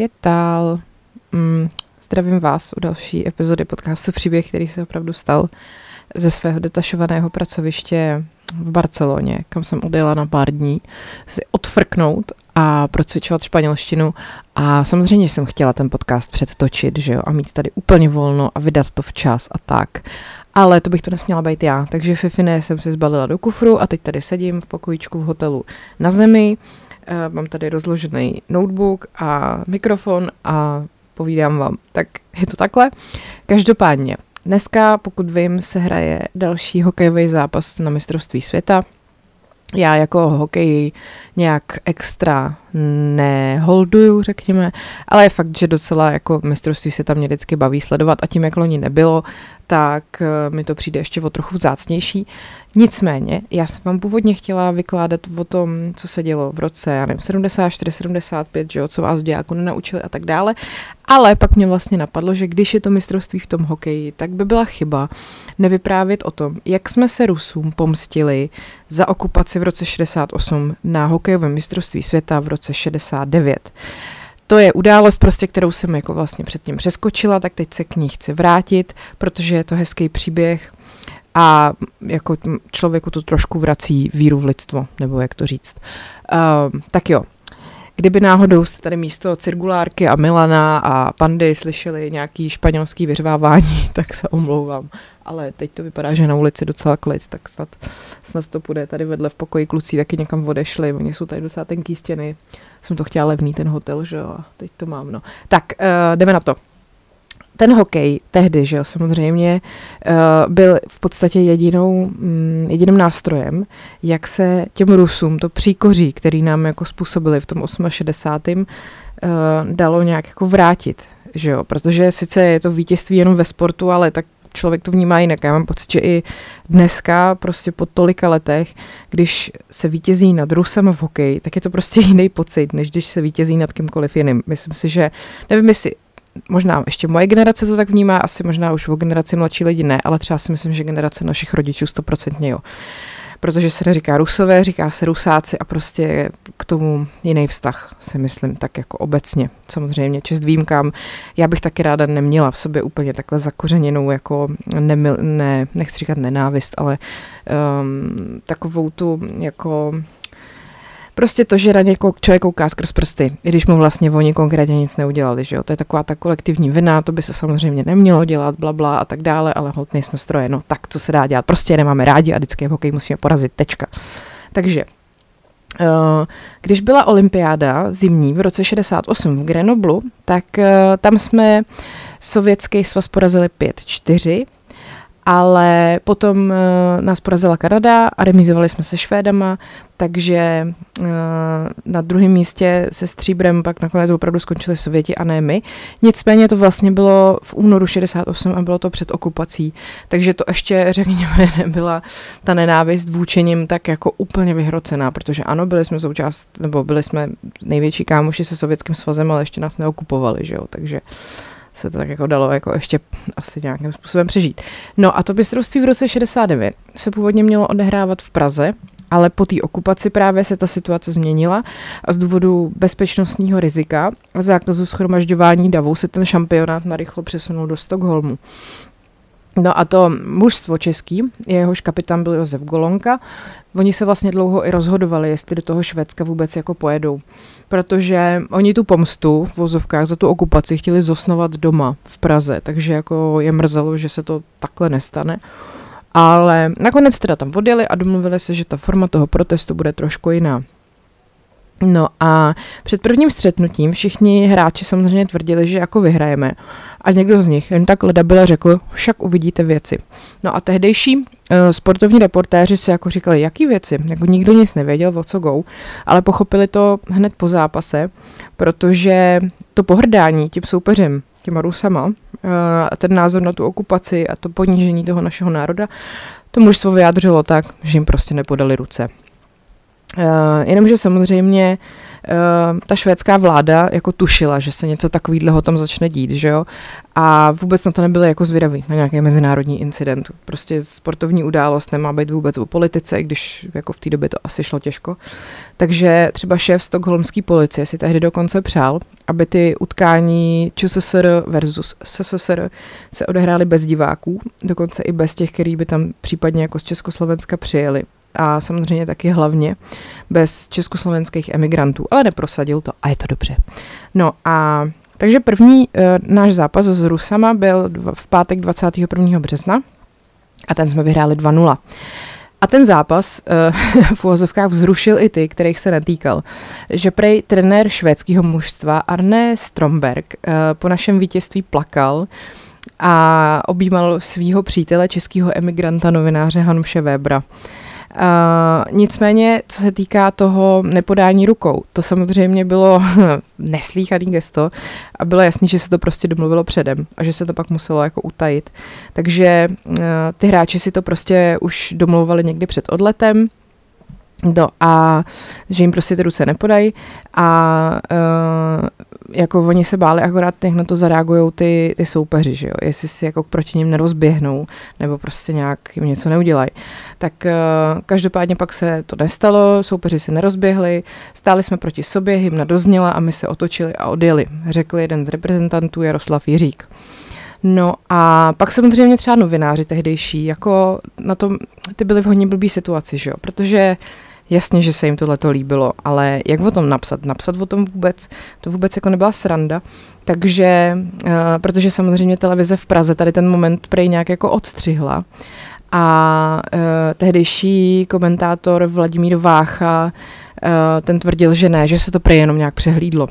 Ketal. Mm, zdravím vás u další epizody podcastu Příběh, který se opravdu stal ze svého detašovaného pracoviště v Barceloně, kam jsem odjela na pár dní, si odfrknout a procvičovat španělštinu a samozřejmě jsem chtěla ten podcast předtočit, že jo, a mít tady úplně volno a vydat to včas a tak. Ale to bych to nesměla být já, takže Fifine jsem si zbalila do kufru a teď tady sedím v pokojíčku v hotelu na zemi, mám tady rozložený notebook a mikrofon a povídám vám. Tak je to takhle. Každopádně, dneska, pokud vím, se hraje další hokejový zápas na mistrovství světa. Já jako hokej nějak extra neholduju, řekněme, ale je fakt, že docela jako mistrovství se tam mě vždycky baví sledovat. A tím, jak loni nebylo, tak eh, mi to přijde ještě o trochu vzácnější. Nicméně, já jsem vám původně chtěla vykládat o tom, co se dělo v roce, já nevím, 74, 75, že jo, co vás v dějáku nenaučili a tak dále, ale pak mě vlastně napadlo, že když je to mistrovství v tom hokeji, tak by byla chyba nevyprávět o tom, jak jsme se Rusům pomstili za okupaci v roce 68 na hokejovém mistrovství světa v roce 69 to je událost prostě, kterou jsem jako vlastně předtím přeskočila, tak teď se k ní chci vrátit, protože je to hezký příběh a jako člověku to trošku vrací víru v lidstvo, nebo jak to říct. Uh, tak jo, Kdyby náhodou jste tady místo cirkulárky a Milana a Pandy slyšeli nějaký španělský vyřvávání, tak se omlouvám. Ale teď to vypadá, že na ulici docela klid, tak snad, snad to půjde. Tady vedle v pokoji kluci taky někam odešli, oni jsou tady docela tenký stěny. Jsem to chtěla levný ten hotel, že jo, a teď to mám, no. Tak, uh, jdeme na to ten hokej tehdy, že jo, samozřejmě uh, byl v podstatě jedinou, um, jediným nástrojem, jak se těm Rusům to příkoří, který nám jako způsobili v tom 68. Uh, eh, dalo nějak jako vrátit, že jo, protože sice je to vítězství jenom ve sportu, ale tak člověk to vnímá jinak. Já mám pocit, že i dneska, prostě po tolika letech, když se vítězí nad Rusem v hokeji, tak je to prostě jiný pocit, než když se vítězí nad kýmkoliv jiným. Myslím si, že nevím, jestli možná ještě moje generace to tak vnímá, asi možná už o generaci mladší lidi ne, ale třeba si myslím, že generace našich rodičů stoprocentně jo. Protože se neříká rusové, říká se rusáci a prostě k tomu jiný vztah, si myslím, tak jako obecně. Samozřejmě, čest výjimkám. Já bych taky ráda neměla v sobě úplně takhle zakořeněnou, jako nemil, ne, nechci říkat nenávist, ale um, takovou tu jako Prostě to, že na někoho člověk kouká skrz prsty, i když mu vlastně oni konkrétně nic neudělali, že jo. To je taková ta kolektivní vina, to by se samozřejmě nemělo dělat, bla, bla a tak dále, ale hod nejsme stroje, no tak co se dá dělat, prostě je nemáme rádi a vždycky v hokeji musíme porazit, tečka. Takže eh, když byla olympiáda zimní v roce 68 v Grenoblu, tak eh, tam jsme sovětský svaz porazili 5-4 ale potom uh, nás porazila Kanada a remizovali jsme se Švédama, takže uh, na druhém místě se stříbrem pak nakonec opravdu skončili Sověti a ne my. Nicméně to vlastně bylo v únoru 68 a bylo to před okupací, takže to ještě, řekněme, nebyla ta nenávist vůči nim tak jako úplně vyhrocená, protože ano, byli jsme součást, nebo byli jsme největší kámoši se Sovětským svazem, ale ještě nás neokupovali, že jo, takže uh, se to tak jako dalo jako ještě asi nějakým způsobem přežít. No a to mistrovství v roce 69 se původně mělo odehrávat v Praze, ale po té okupaci právě se ta situace změnila a z důvodu bezpečnostního rizika a zákazu schromažďování davou se ten šampionát narychlo přesunul do Stockholmu. No a to mužstvo český, jehož kapitán byl Josef Golonka, oni se vlastně dlouho i rozhodovali, jestli do toho Švédska vůbec jako pojedou. Protože oni tu pomstu v vozovkách za tu okupaci chtěli zosnovat doma v Praze, takže jako je mrzelo, že se to takhle nestane. Ale nakonec teda tam odjeli a domluvili se, že ta forma toho protestu bude trošku jiná. No a před prvním střetnutím všichni hráči samozřejmě tvrdili, že jako vyhrajeme. A někdo z nich jen tak ledabila řekl, však uvidíte věci. No a tehdejší uh, sportovní reportéři si jako říkali, jaký věci? Jako nikdo nic nevěděl, o co go, ale pochopili to hned po zápase, protože to pohrdání tím soupeřem, těma Rusama, uh, ten názor na tu okupaci a to ponížení toho našeho národa, to mužstvo vyjádřilo tak, že jim prostě nepodali ruce. Uh, jenomže samozřejmě ta švédská vláda jako tušila, že se něco takového tam začne dít, že jo, a vůbec na to nebyli jako zvědaví, na nějaký mezinárodní incident. Prostě sportovní událost nemá být vůbec o politice, i když jako v té době to asi šlo těžko. Takže třeba šéf stokholmské policie si tehdy dokonce přál, aby ty utkání ČSSR versus SSSR se odehrály bez diváků, dokonce i bez těch, který by tam případně jako z Československa přijeli a samozřejmě taky hlavně bez československých emigrantů, ale neprosadil to a je to dobře. No a takže první uh, náš zápas s Rusama byl dva, v pátek 21. března a ten jsme vyhráli 2-0. A ten zápas uh, v uvozovkách vzrušil i ty, kterých se netýkal. Že prej trenér švédského mužstva Arne Stromberg uh, po našem vítězství plakal a objímal svého přítele, českého emigranta novináře Hanuše Webra. Uh, Uh, nicméně, co se týká toho nepodání rukou, to samozřejmě bylo neslíchaný gesto a bylo jasný, že se to prostě domluvilo předem a že se to pak muselo jako utajit. Takže uh, ty hráči si to prostě už domluvali někdy před odletem, No a že jim prostě ty ruce nepodají a uh, jako oni se báli akorát, jak na to zareagují ty, ty soupeři, že jo, jestli si jako proti ním nerozběhnou nebo prostě nějak jim něco neudělají. Tak uh, každopádně pak se to nestalo, soupeři se nerozběhli, stáli jsme proti sobě, hymna dozněla a my se otočili a odjeli, řekl jeden z reprezentantů Jaroslav Jiřík. No a pak samozřejmě třeba novináři tehdejší, jako na tom, ty byli v hodně blbý situaci, že jo, protože Jasně, že se jim tohle to líbilo, ale jak o tom napsat? Napsat o tom vůbec, to vůbec jako nebyla sranda. Takže, uh, protože samozřejmě televize v Praze tady ten moment prej nějak jako odstřihla. A uh, tehdejší komentátor Vladimír Vácha, uh, ten tvrdil, že ne, že se to prej jenom nějak přehlídlo.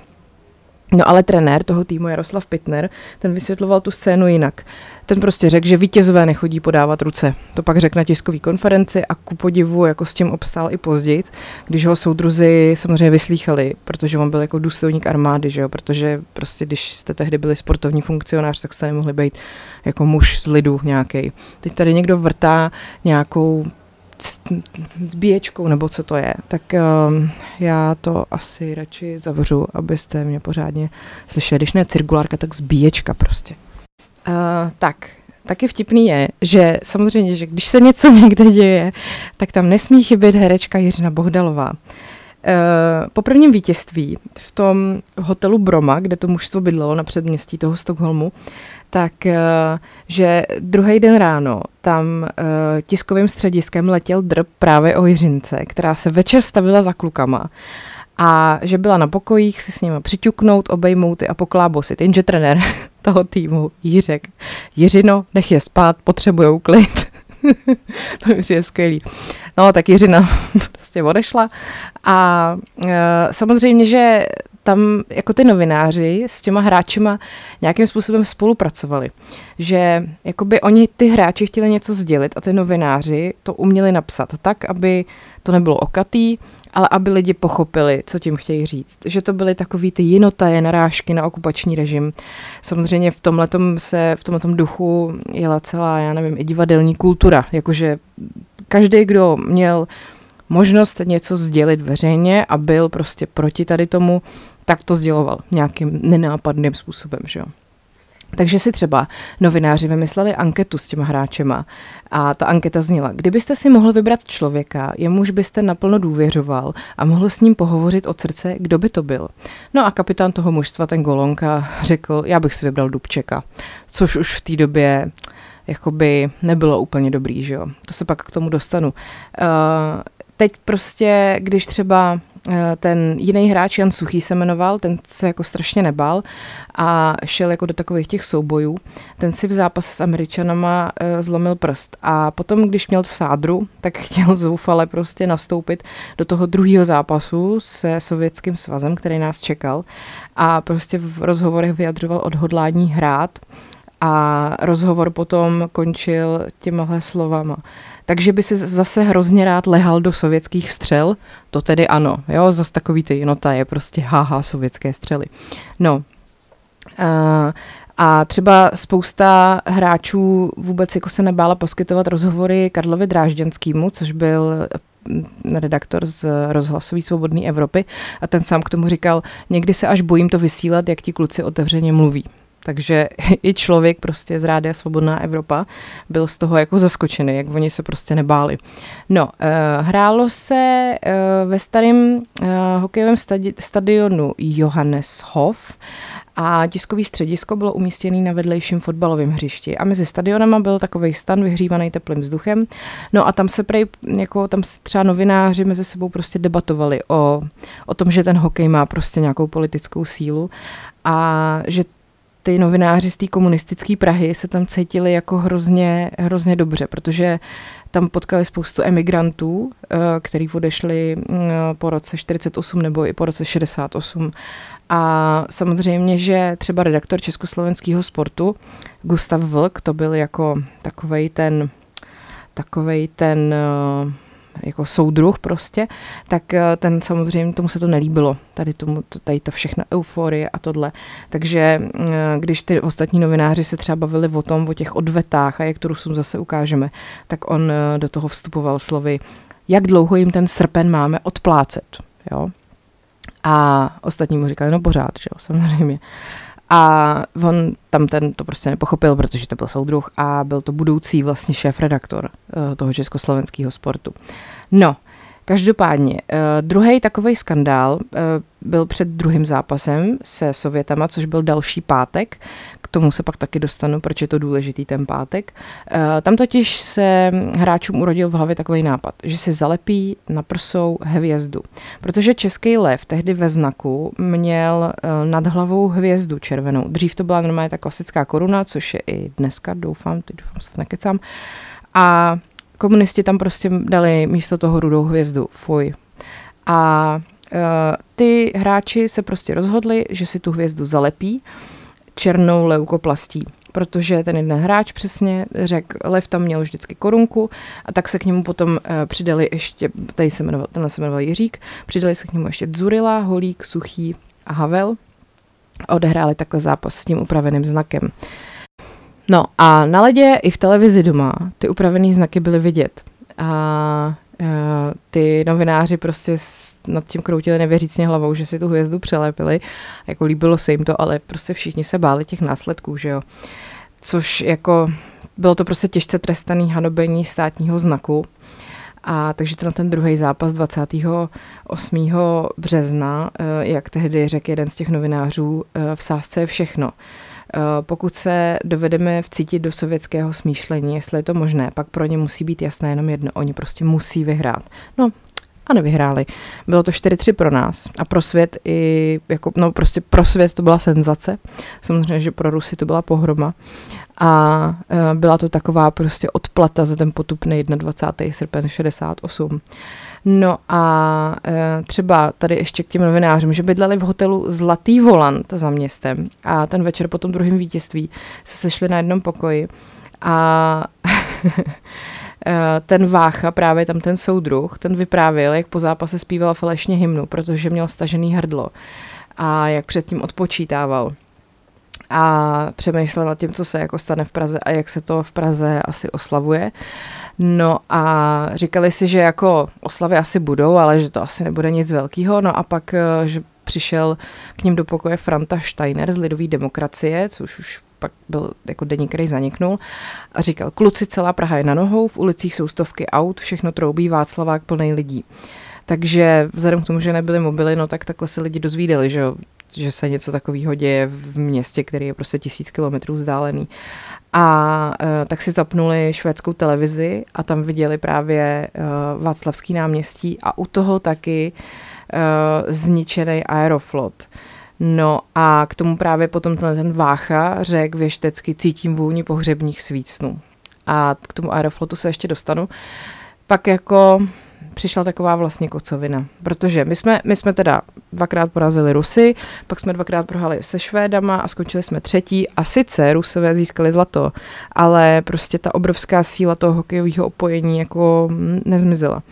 No ale trenér toho týmu Jaroslav Pitner, ten vysvětloval tu scénu jinak. Ten prostě řekl, že vítězové nechodí podávat ruce. To pak řekl na tiskové konferenci a ku podivu jako s tím obstál i později, když ho soudruzi samozřejmě vyslýchali, protože on byl jako důstojník armády, že jo? protože prostě když jste tehdy byli sportovní funkcionář, tak jste nemohli být jako muž z lidu nějaký. Teď tady někdo vrtá nějakou zbíječkou, nebo co to je, tak um, já to asi radši zavřu, abyste mě pořádně slyšeli. Když ne cirkulárka, tak zbíječka prostě. Uh, tak, taky vtipný je, že samozřejmě, že když se něco někde děje, tak tam nesmí chybět herečka Jiřina Bohdalová. Uh, po prvním vítězství v tom hotelu Broma, kde to mužstvo bydlelo na předměstí toho Stockholmu, tak uh, že druhý den ráno tam uh, tiskovým střediskem letěl drb právě o Jiřince, která se večer stavila za klukama a že byla na pokojích si s nimi přiťuknout, obejmout a poklábosit. Jenže trenér toho týmu Jiřek, Jiřino, nech je spát, potřebujou klid. to už je skvělý. No, tak Jiřina prostě odešla a uh, samozřejmě, že tam jako ty novináři s těma hráčima nějakým způsobem spolupracovali. Že jakoby oni, ty hráči chtěli něco sdělit a ty novináři to uměli napsat tak, aby to nebylo okatý, ale aby lidi pochopili, co tím chtějí říct. Že to byly takový ty jinotaje narážky na okupační režim. Samozřejmě v tomhletom se, v tomhletom duchu jela celá, já nevím, i divadelní kultura, jakože každý, kdo měl možnost něco sdělit veřejně a byl prostě proti tady tomu, tak to sděloval nějakým nenápadným způsobem, že jo. Takže si třeba novináři vymysleli anketu s těma hráčema a ta anketa zněla, kdybyste si mohl vybrat člověka, jemuž byste naplno důvěřoval a mohl s ním pohovořit od srdce, kdo by to byl. No a kapitán toho mužstva, ten Golonka, řekl, já bych si vybral Dubčeka, což už v té době jakoby nebylo úplně dobrý, že jo. To se pak k tomu dostanu. Uh, teď prostě, když třeba ten jiný hráč, Jan Suchý se jmenoval, ten se jako strašně nebal a šel jako do takových těch soubojů. Ten si v zápase s Američanama uh, zlomil prst a potom, když měl to sádru, tak chtěl zoufale prostě nastoupit do toho druhého zápasu se Sovětským svazem, který nás čekal a prostě v rozhovorech vyjadřoval odhodlání hrát a rozhovor potom končil těmahle slovama. Takže by si zase hrozně rád lehal do sovětských střel, to tedy ano, jo, zase takový ty jinota je prostě haha sovětské střely. No, uh, a třeba spousta hráčů vůbec jako se nebála poskytovat rozhovory Karlovi Drážďanskému, což byl redaktor z rozhlasový svobodné Evropy a ten sám k tomu říkal, někdy se až bojím to vysílat, jak ti kluci otevřeně mluví. Takže i člověk prostě z Rádia Svobodná Evropa byl z toho jako zaskočený, jak oni se prostě nebáli. No, uh, hrálo se uh, ve starém uh, hokejovém stadi- stadionu Johanneshof a tiskový středisko bylo umístěné na vedlejším fotbalovém hřišti a mezi stadionama byl takový stan vyhřívaný teplým vzduchem. No a tam se prej, jako tam se třeba novináři mezi sebou prostě debatovali o, o tom, že ten hokej má prostě nějakou politickou sílu a že ty novináři z té komunistické Prahy se tam cítili jako hrozně, hrozně dobře, protože tam potkali spoustu emigrantů, eh, který odešli mm, po roce 48 nebo i po roce 68. A samozřejmě, že třeba redaktor československého sportu Gustav Vlk, to byl jako takovej ten, takovej ten uh, jako soudruh prostě, tak eh, ten samozřejmě tomu se to nelíbilo, tady, tomu, tady to všechno euforie a tohle. Takže eh, když ty ostatní novináři se třeba bavili o tom, o těch odvetách a jak to Rusům zase ukážeme, tak on eh, do toho vstupoval slovy, jak dlouho jim ten srpen máme odplácet. Jo? A ostatní mu říkali, no pořád, že jo, samozřejmě. A on tam ten to prostě nepochopil, protože to byl soudruh a byl to budoucí vlastně šéf-redaktor uh, toho československého sportu. No, Každopádně, uh, druhý takový skandál uh, byl před druhým zápasem se Sovětama, což byl další pátek. Tomu se pak taky dostanu, proč je to důležitý ten pátek. Uh, tam totiž se hráčům urodil v hlavě takový nápad, že si zalepí na prsou hvězdu. Protože český lev tehdy ve znaku měl uh, nad hlavou hvězdu červenou. Dřív to byla normálně ta klasická koruna, což je i dneska, doufám, teď doufám, se nekecám. A komunisti tam prostě dali místo toho rudou hvězdu. Fuj. A uh, ty hráči se prostě rozhodli, že si tu hvězdu zalepí černou leukoplastí protože ten jeden hráč přesně řekl, Lev tam měl vždycky korunku a tak se k němu potom uh, přidali ještě, tady se jmenoval, tenhle se jmenoval Jiřík, přidali se k němu ještě Dzurila, Holík, Suchý a Havel a odehráli takhle zápas s tím upraveným znakem. No a na ledě i v televizi doma ty upravené znaky byly vidět. A ty novináři prostě nad tím kroutili nevěřícně hlavou, že si tu hvězdu přelepili. Jako líbilo se jim to, ale prostě všichni se báli těch následků, že jo. Což jako bylo to prostě těžce trestaný hanobení státního znaku. A takže to na ten druhý zápas 28. března, jak tehdy řekl jeden z těch novinářů, v sázce je všechno. Eh, pokud se dovedeme vcítit do sovětského smýšlení, jestli je to možné, pak pro ně musí být jasné jenom jedno. Oni prostě musí vyhrát. No, a nevyhráli. Bylo to 4-3 pro nás a pro svět i, jako, no prostě pro svět to byla senzace. Samozřejmě, že pro Rusy to byla pohroma. A e, byla to taková prostě odplata za ten potupný 21. srpen 68. No a e, třeba tady ještě k těm novinářům, že bydleli v hotelu Zlatý volant za městem a ten večer po tom druhém vítězství se sešli na jednom pokoji a e, ten Vácha, právě tam ten soudruh, ten vyprávěl, jak po zápase zpíval falešně hymnu, protože měl stažený hrdlo a jak předtím odpočítával a přemýšlel nad tím, co se jako stane v Praze a jak se to v Praze asi oslavuje. No a říkali si, že jako oslavy asi budou, ale že to asi nebude nic velkého. No a pak, eh, že přišel k ním do pokoje Franta Steiner z Lidové demokracie, což už pak byl jako denní, který zaniknul, a říkal, kluci, celá Praha je na nohou, v ulicích jsou stovky aut, všechno troubí, Václavák plný lidí. Takže vzhledem k tomu, že nebyly mobily, no tak takhle se lidi dozvídali, že, že se něco takového děje v městě, který je prostě tisíc kilometrů vzdálený. A uh, tak si zapnuli švédskou televizi a tam viděli právě uh, Václavský náměstí a u toho taky uh, zničený aeroflot. No a k tomu právě potom ten, ten Vácha řekl věštecky cítím vůni pohřebních svícnů. A k tomu aeroflotu se ještě dostanu. Pak jako přišla taková vlastně kocovina, protože my jsme, my jsme teda dvakrát porazili Rusy, pak jsme dvakrát prohali se Švédama a skončili jsme třetí a sice Rusové získali zlato, ale prostě ta obrovská síla toho hokejového opojení jako nezmizela.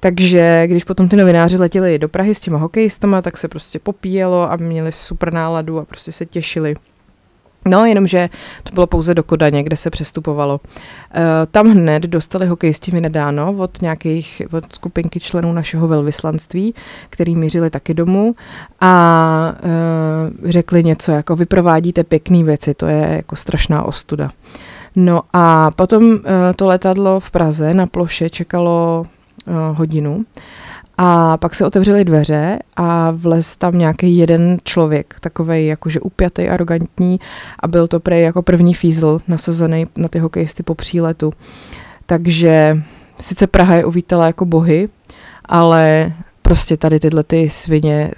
Takže když potom ty novináři letěli do Prahy s těma hokejistama, tak se prostě popíjelo a měli super náladu a prostě se těšili No, jenomže to bylo pouze do Kodaně, kde se přestupovalo. E, tam hned dostali hokejisti mi nedáno od nějakých od skupinky členů našeho velvyslanství, který mířili taky domů a e, řekli něco jako vy provádíte věci, to je jako strašná ostuda. No a potom e, to letadlo v Praze na ploše čekalo hodinu a pak se otevřely dveře a vlez tam nějaký jeden člověk, takový jakože upjatý, arrogantní a byl to prej jako první fízl nasazený na ty hokejisty po příletu. Takže sice Praha je uvítala jako bohy, ale prostě tady tyhle ty svině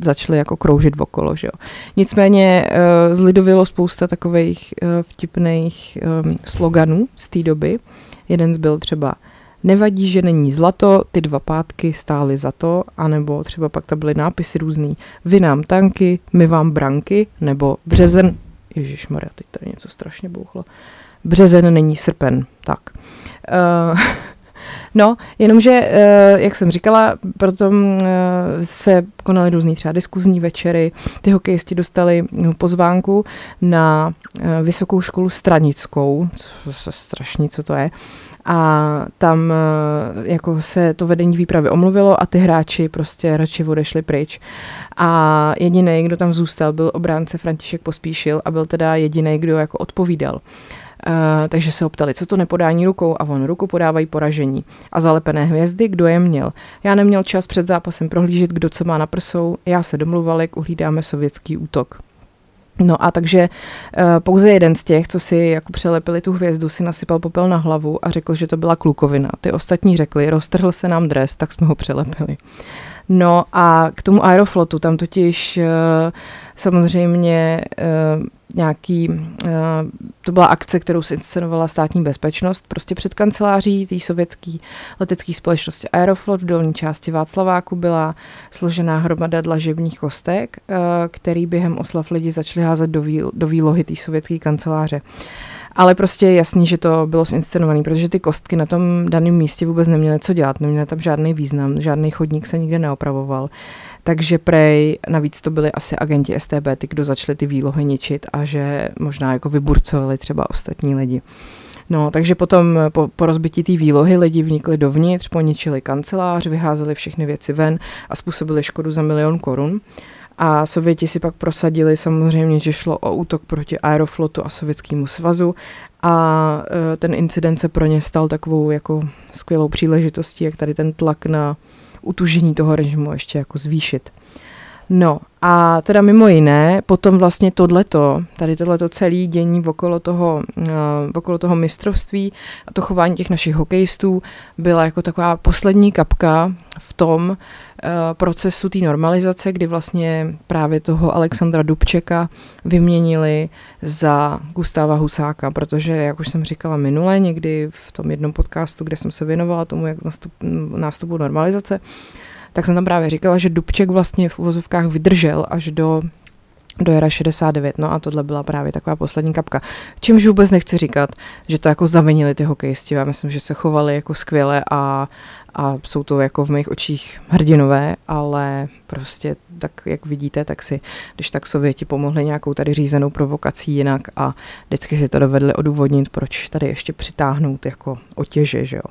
začaly jako kroužit okolo, že jo. Nicméně uh, zlidovilo spousta takových uh, vtipných um, sloganů z té doby. Jeden byl třeba Nevadí, že není zlato, ty dva pátky stály za to, anebo třeba pak tam byly nápisy různý. Vy nám tanky, my vám branky, nebo březen. Ježíš Maria, teď tady něco strašně bouchlo. Březen není srpen. Tak. Uh, No, jenomže, uh, jak jsem říkala, proto uh, se konaly různý třeba diskuzní večery, ty hokejisti dostali no, pozvánku na vysokou školu stranickou, co, je strašný, co to je, a tam jako se to vedení výpravy omluvilo a ty hráči prostě radši odešli pryč. A jediný, kdo tam zůstal, byl obránce František Pospíšil a byl teda jediný, kdo jako odpovídal. Uh, takže se optali, co to nepodání rukou a on ruku podávají poražení. A zalepené hvězdy, kdo je měl. Já neměl čas před zápasem prohlížet, kdo co má na prsou, já se domluval, jak uhlídáme sovětský útok. No a takže uh, pouze jeden z těch, co si jako přelepili tu hvězdu, si nasypal popel na hlavu a řekl, že to byla klukovina. Ty ostatní řekli, roztrhl se nám dres, tak jsme ho přelepili. No a k tomu Aeroflotu, tam totiž uh, samozřejmě uh, nějaký, uh, to byla akce, kterou se inscenovala státní bezpečnost, prostě před kanceláří té sovětské letecké společnosti Aeroflot v dolní části Václaváku byla složená hromada dlažebních kostek, uh, který během oslav lidi začali házet do, vý, do výlohy té sovětské kanceláře. Ale prostě je jasný, že to bylo zinscenované, protože ty kostky na tom daném místě vůbec neměly co dělat, neměly tam žádný význam, žádný chodník se nikde neopravoval. Takže prej, navíc to byli asi agenti STB, ty, kdo začali ty výlohy ničit a že možná jako vyburcovali třeba ostatní lidi. No, takže potom po, po rozbití té výlohy lidi vnikli dovnitř, poničili kancelář, vyházeli všechny věci ven a způsobili škodu za milion korun. A Sověti si pak prosadili samozřejmě, že šlo o útok proti Aeroflotu a Sovětskému svazu a e, ten incident se pro ně stal takovou jako skvělou příležitostí, jak tady ten tlak na utužení toho režimu ještě jako zvýšit. No a teda mimo jiné, potom vlastně tohleto, tady tohleto celé dění okolo toho, uh, okolo toho mistrovství a to chování těch našich hokejistů byla jako taková poslední kapka v tom procesu té normalizace, kdy vlastně právě toho Alexandra Dubčeka vyměnili za Gustava Husáka, protože, jak už jsem říkala minule, někdy v tom jednom podcastu, kde jsem se věnovala tomu, jak nastup, nástupu normalizace, tak jsem tam právě říkala, že Dubček vlastně v uvozovkách vydržel až do do jara 69, no a tohle byla právě taková poslední kapka. Čímž vůbec nechci říkat, že to jako zavinili ty hokejisti, já myslím, že se chovali jako skvěle a, a jsou to jako v mých očích hrdinové, ale prostě tak, jak vidíte, tak si, když tak Sověti pomohli nějakou tady řízenou provokací jinak a vždycky si to dovedli odůvodnit, proč tady ještě přitáhnout jako otěže, že jo.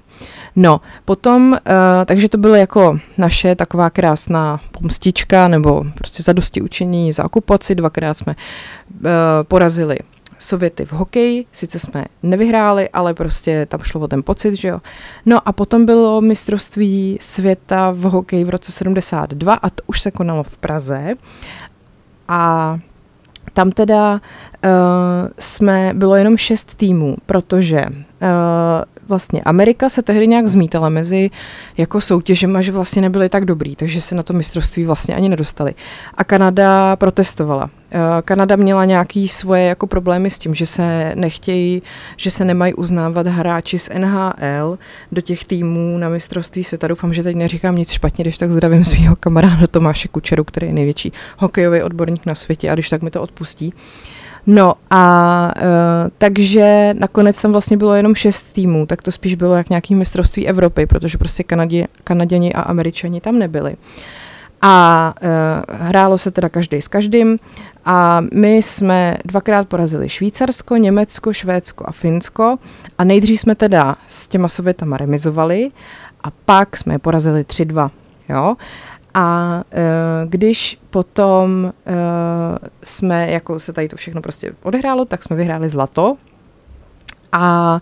No, potom, uh, takže to bylo jako naše taková krásná pomstička, nebo prostě za dosti učení za okupaci, dvakrát jsme uh, porazili Sověty v hokeji, sice jsme nevyhráli, ale prostě tam šlo o ten pocit, že jo. No a potom bylo mistrovství světa v hokeji v roce 72 a to už se konalo v Praze a tam teda uh, jsme, bylo jenom šest týmů, protože uh, vlastně Amerika se tehdy nějak zmítala mezi jako soutěžema, že vlastně nebyly tak dobrý, takže se na to mistrovství vlastně ani nedostali. A Kanada protestovala. Eh, Kanada měla nějaký svoje jako problémy s tím, že se nechtějí, že se nemají uznávat hráči z NHL do těch týmů na mistrovství světa. Doufám, že teď neříkám nic špatně, když tak zdravím svého kamaráda Tomáše Kučeru, který je největší hokejový odborník na světě a když tak mi to odpustí. No a uh, takže nakonec tam vlastně bylo jenom šest týmů, tak to spíš bylo jak nějaký mistrovství Evropy, protože prostě Kanadě, Kanaděni a Američani tam nebyli. A uh, hrálo se teda každý s každým a my jsme dvakrát porazili Švýcarsko, Německo, Švédsko a Finsko a nejdřív jsme teda s těma Sovětama remizovali a pak jsme je porazili 3-2. Jo? A uh, když potom uh, jsme, jako se tady to všechno prostě odehrálo, tak jsme vyhráli zlato. A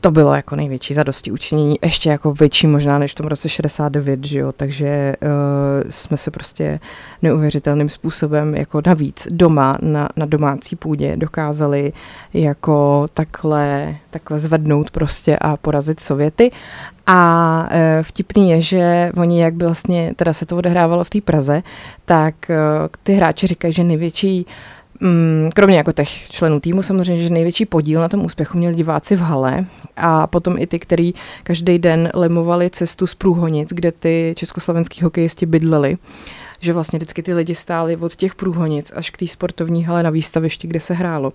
to bylo jako největší zadosti učinění, ještě jako větší možná než v tom roce 69, že jo, takže uh, jsme se prostě neuvěřitelným způsobem jako navíc doma na, na domácí půdě dokázali jako takhle, takhle zvednout prostě a porazit Sověty. A e, vtipný je, že oni, jak by vlastně, teda se to odehrávalo v té Praze, tak e, ty hráči říkají, že největší kromě jako těch členů týmu samozřejmě, že největší podíl na tom úspěchu měli diváci v hale a potom i ty, kteří každý den lemovali cestu z Průhonic, kde ty československý hokejisti bydleli že vlastně vždycky ty lidi stáli od těch průhonic až k té sportovní hale na výstavišti, kde se hrálo.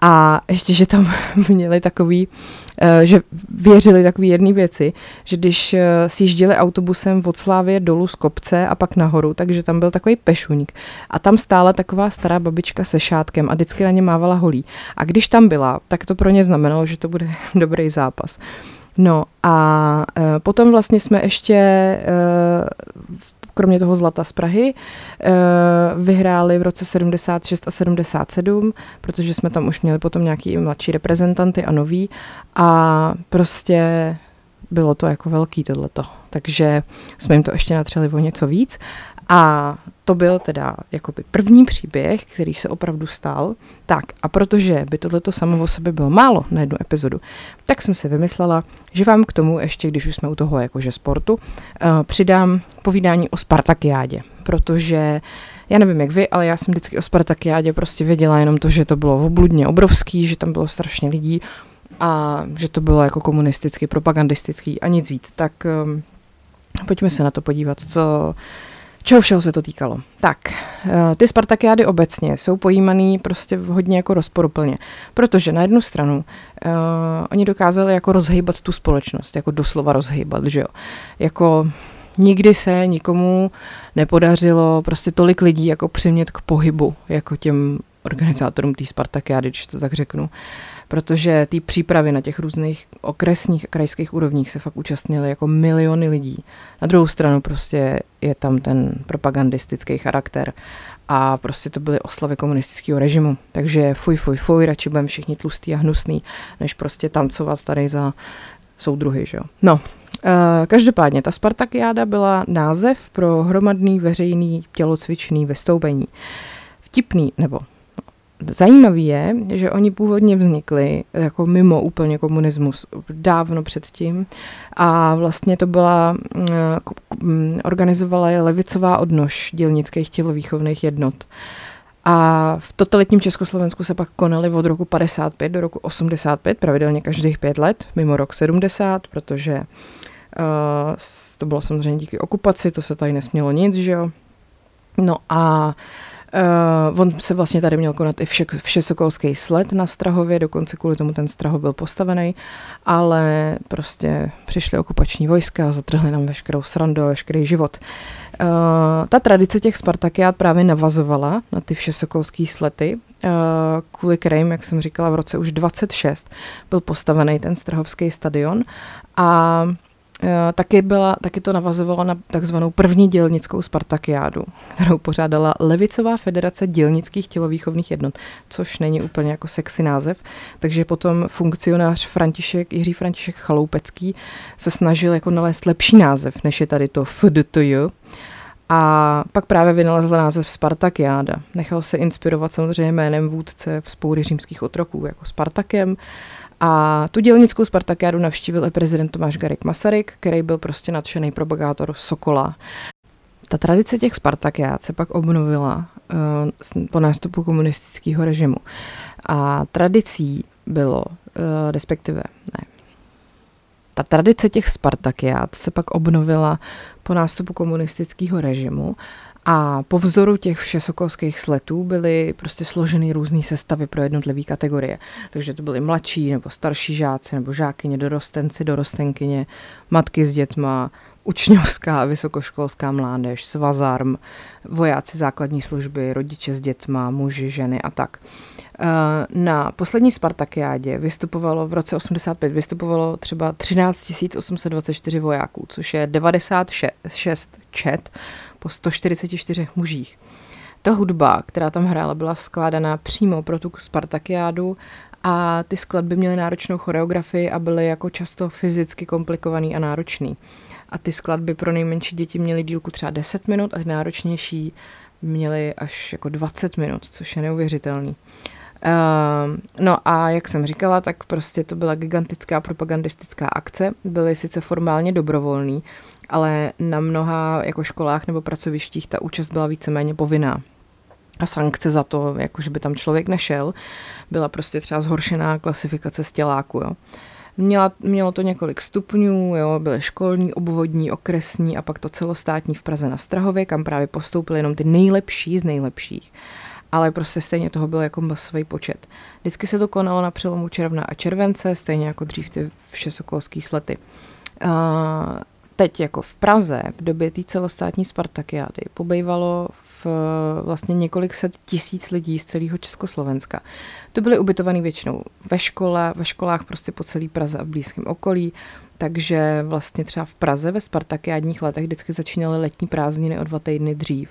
A ještě, že tam měli takový, eh, že věřili takový jedné věci, že když eh, si jížděli autobusem od Slávě dolů z kopce a pak nahoru, takže tam byl takový pešuník. A tam stála taková stará babička se šátkem a vždycky na ně mávala holí. A když tam byla, tak to pro ně znamenalo, že to bude dobrý zápas. No a e, potom vlastně jsme ještě kromě toho zlata z Prahy, eh, vyhráli v roce 76 a 77, protože jsme tam už měli potom nějaký mladší reprezentanty a nový a prostě bylo to jako velký tohleto. Takže jsme jim to ještě natřeli o něco víc a to byl teda jakoby první příběh, který se opravdu stal. Tak a protože by tohleto samo o sobě bylo málo na jednu epizodu, tak jsem si vymyslela, že vám k tomu ještě, když už jsme u toho jakože sportu, uh, přidám povídání o Spartakiádě, protože já nevím jak vy, ale já jsem vždycky o Spartakiádě prostě věděla jenom to, že to bylo obludně obrovský, že tam bylo strašně lidí a že to bylo jako komunistický, propagandistický a nic víc. Tak um, pojďme se na to podívat, co Čeho všeho se to týkalo? Tak, eh, ty Spartakiády obecně jsou pojímaný prostě hodně jako rozporuplně, protože na jednu stranu uh, oni dokázali jako rozhýbat tu společnost, jako doslova rozhýbat, že jo. Jako nikdy se nikomu nepodařilo prostě tolik lidí jako přimět k pohybu, jako těm organizátorům té Spartakiády, když to tak řeknu. Uh, protože ty přípravy na těch různých okresních a krajských úrovních se fakt účastnili jako miliony lidí. Na druhou stranu prostě je tam ten propagandistický charakter a prostě to byly oslavy komunistického režimu. Takže fuj, fuj, fuj, radši budeme všichni tlustý a hnusný, než prostě tancovat tady za soudruhy, že jo. No, Uh, každopádně ta Spartakiáda byla název pro hromadný veřejný tělocvičný vystoupení. Vtipný, nebo Zajímavý je, že oni původně vznikli jako mimo úplně komunismus dávno předtím a vlastně to byla, mm, organizovala je levicová odnož dělnických tělovýchovných jednot. A v totalitním Československu se pak konaly od roku 55 do roku 85, pravidelně každých pět let, mimo rok 70, protože uh, to bylo samozřejmě díky okupaci, to se tady nesmělo nic, že jo. No a uh, Uh, on se vlastně tady měl konat i vše, všesokolský sled na Strahově, dokonce kvůli tomu ten Strahov byl postavený, ale prostě přišly okupační vojska a zatrhli nám veškerou srandu a veškerý život. Uh, ta tradice těch Spartakiát právě navazovala na ty všesokolský slety, uh, kvůli kterým, jak jsem říkala, v roce už 26 byl postavený ten Strahovský stadion a taky, byla, taky to navazovalo na takzvanou první dělnickou Spartakiádu, kterou pořádala Levicová federace dělnických tělovýchovných jednot, což není úplně jako sexy název. Takže potom funkcionář František, Jiří František Chaloupecký se snažil jako nalézt lepší název, než je tady to FDTJ. A pak právě vynalezl název Spartakiáda. Nechal se inspirovat samozřejmě jménem vůdce vzpoury římských otroků, jako Spartakem. A tu dělnickou Spartakiádu navštívil i prezident Tomáš Garik Masaryk, který byl prostě nadšený propagátor Sokola. Ta tradice těch Spartakiád se pak obnovila uh, po nástupu komunistického režimu. A tradicí bylo, uh, respektive ne, ta tradice těch Spartakiád se pak obnovila po nástupu komunistického režimu a po vzoru těch všesokolských sletů byly prostě složeny různé sestavy pro jednotlivé kategorie. Takže to byly mladší nebo starší žáci nebo žákyně, dorostenci, dorostenkyně, matky s dětma, učňovská, vysokoškolská mládež, svazarm, vojáci základní služby, rodiče s dětma, muži, ženy a tak. Eh, na poslední Spartakiádě vystupovalo v roce 85 vystupovalo třeba 13 824 vojáků, což je 96 čet po 144 mužích. Ta hudba, která tam hrála, byla skládaná přímo pro tu Spartakiádu a ty skladby měly náročnou choreografii a byly jako často fyzicky komplikovaný a náročný. A ty skladby pro nejmenší děti měly dílku třeba 10 minut a náročnější měly až jako 20 minut, což je neuvěřitelný. Uh, no a jak jsem říkala, tak prostě to byla gigantická propagandistická akce. Byly sice formálně dobrovolný, ale na mnoha jako školách nebo pracovištích ta účast byla víceméně povinná. A sankce za to, jako že by tam člověk nešel, byla prostě třeba zhoršená klasifikace stěláku. Jo. Měla, mělo to několik stupňů, jo, byly školní, obvodní, okresní a pak to celostátní v Praze na Strahově, kam právě postoupili jenom ty nejlepší z nejlepších. Ale prostě stejně toho byl jako masový počet. Vždycky se to konalo na přelomu června a července, stejně jako dřív ty všesokolský slety. Uh, teď jako v Praze v době té celostátní Spartakiády pobejvalo v vlastně několik set tisíc lidí z celého Československa. To byly ubytovaný většinou ve škole, ve školách prostě po celé Praze a v blízkém okolí, takže vlastně třeba v Praze ve Spartakiádních letech vždycky začínaly letní prázdniny o dva týdny dřív.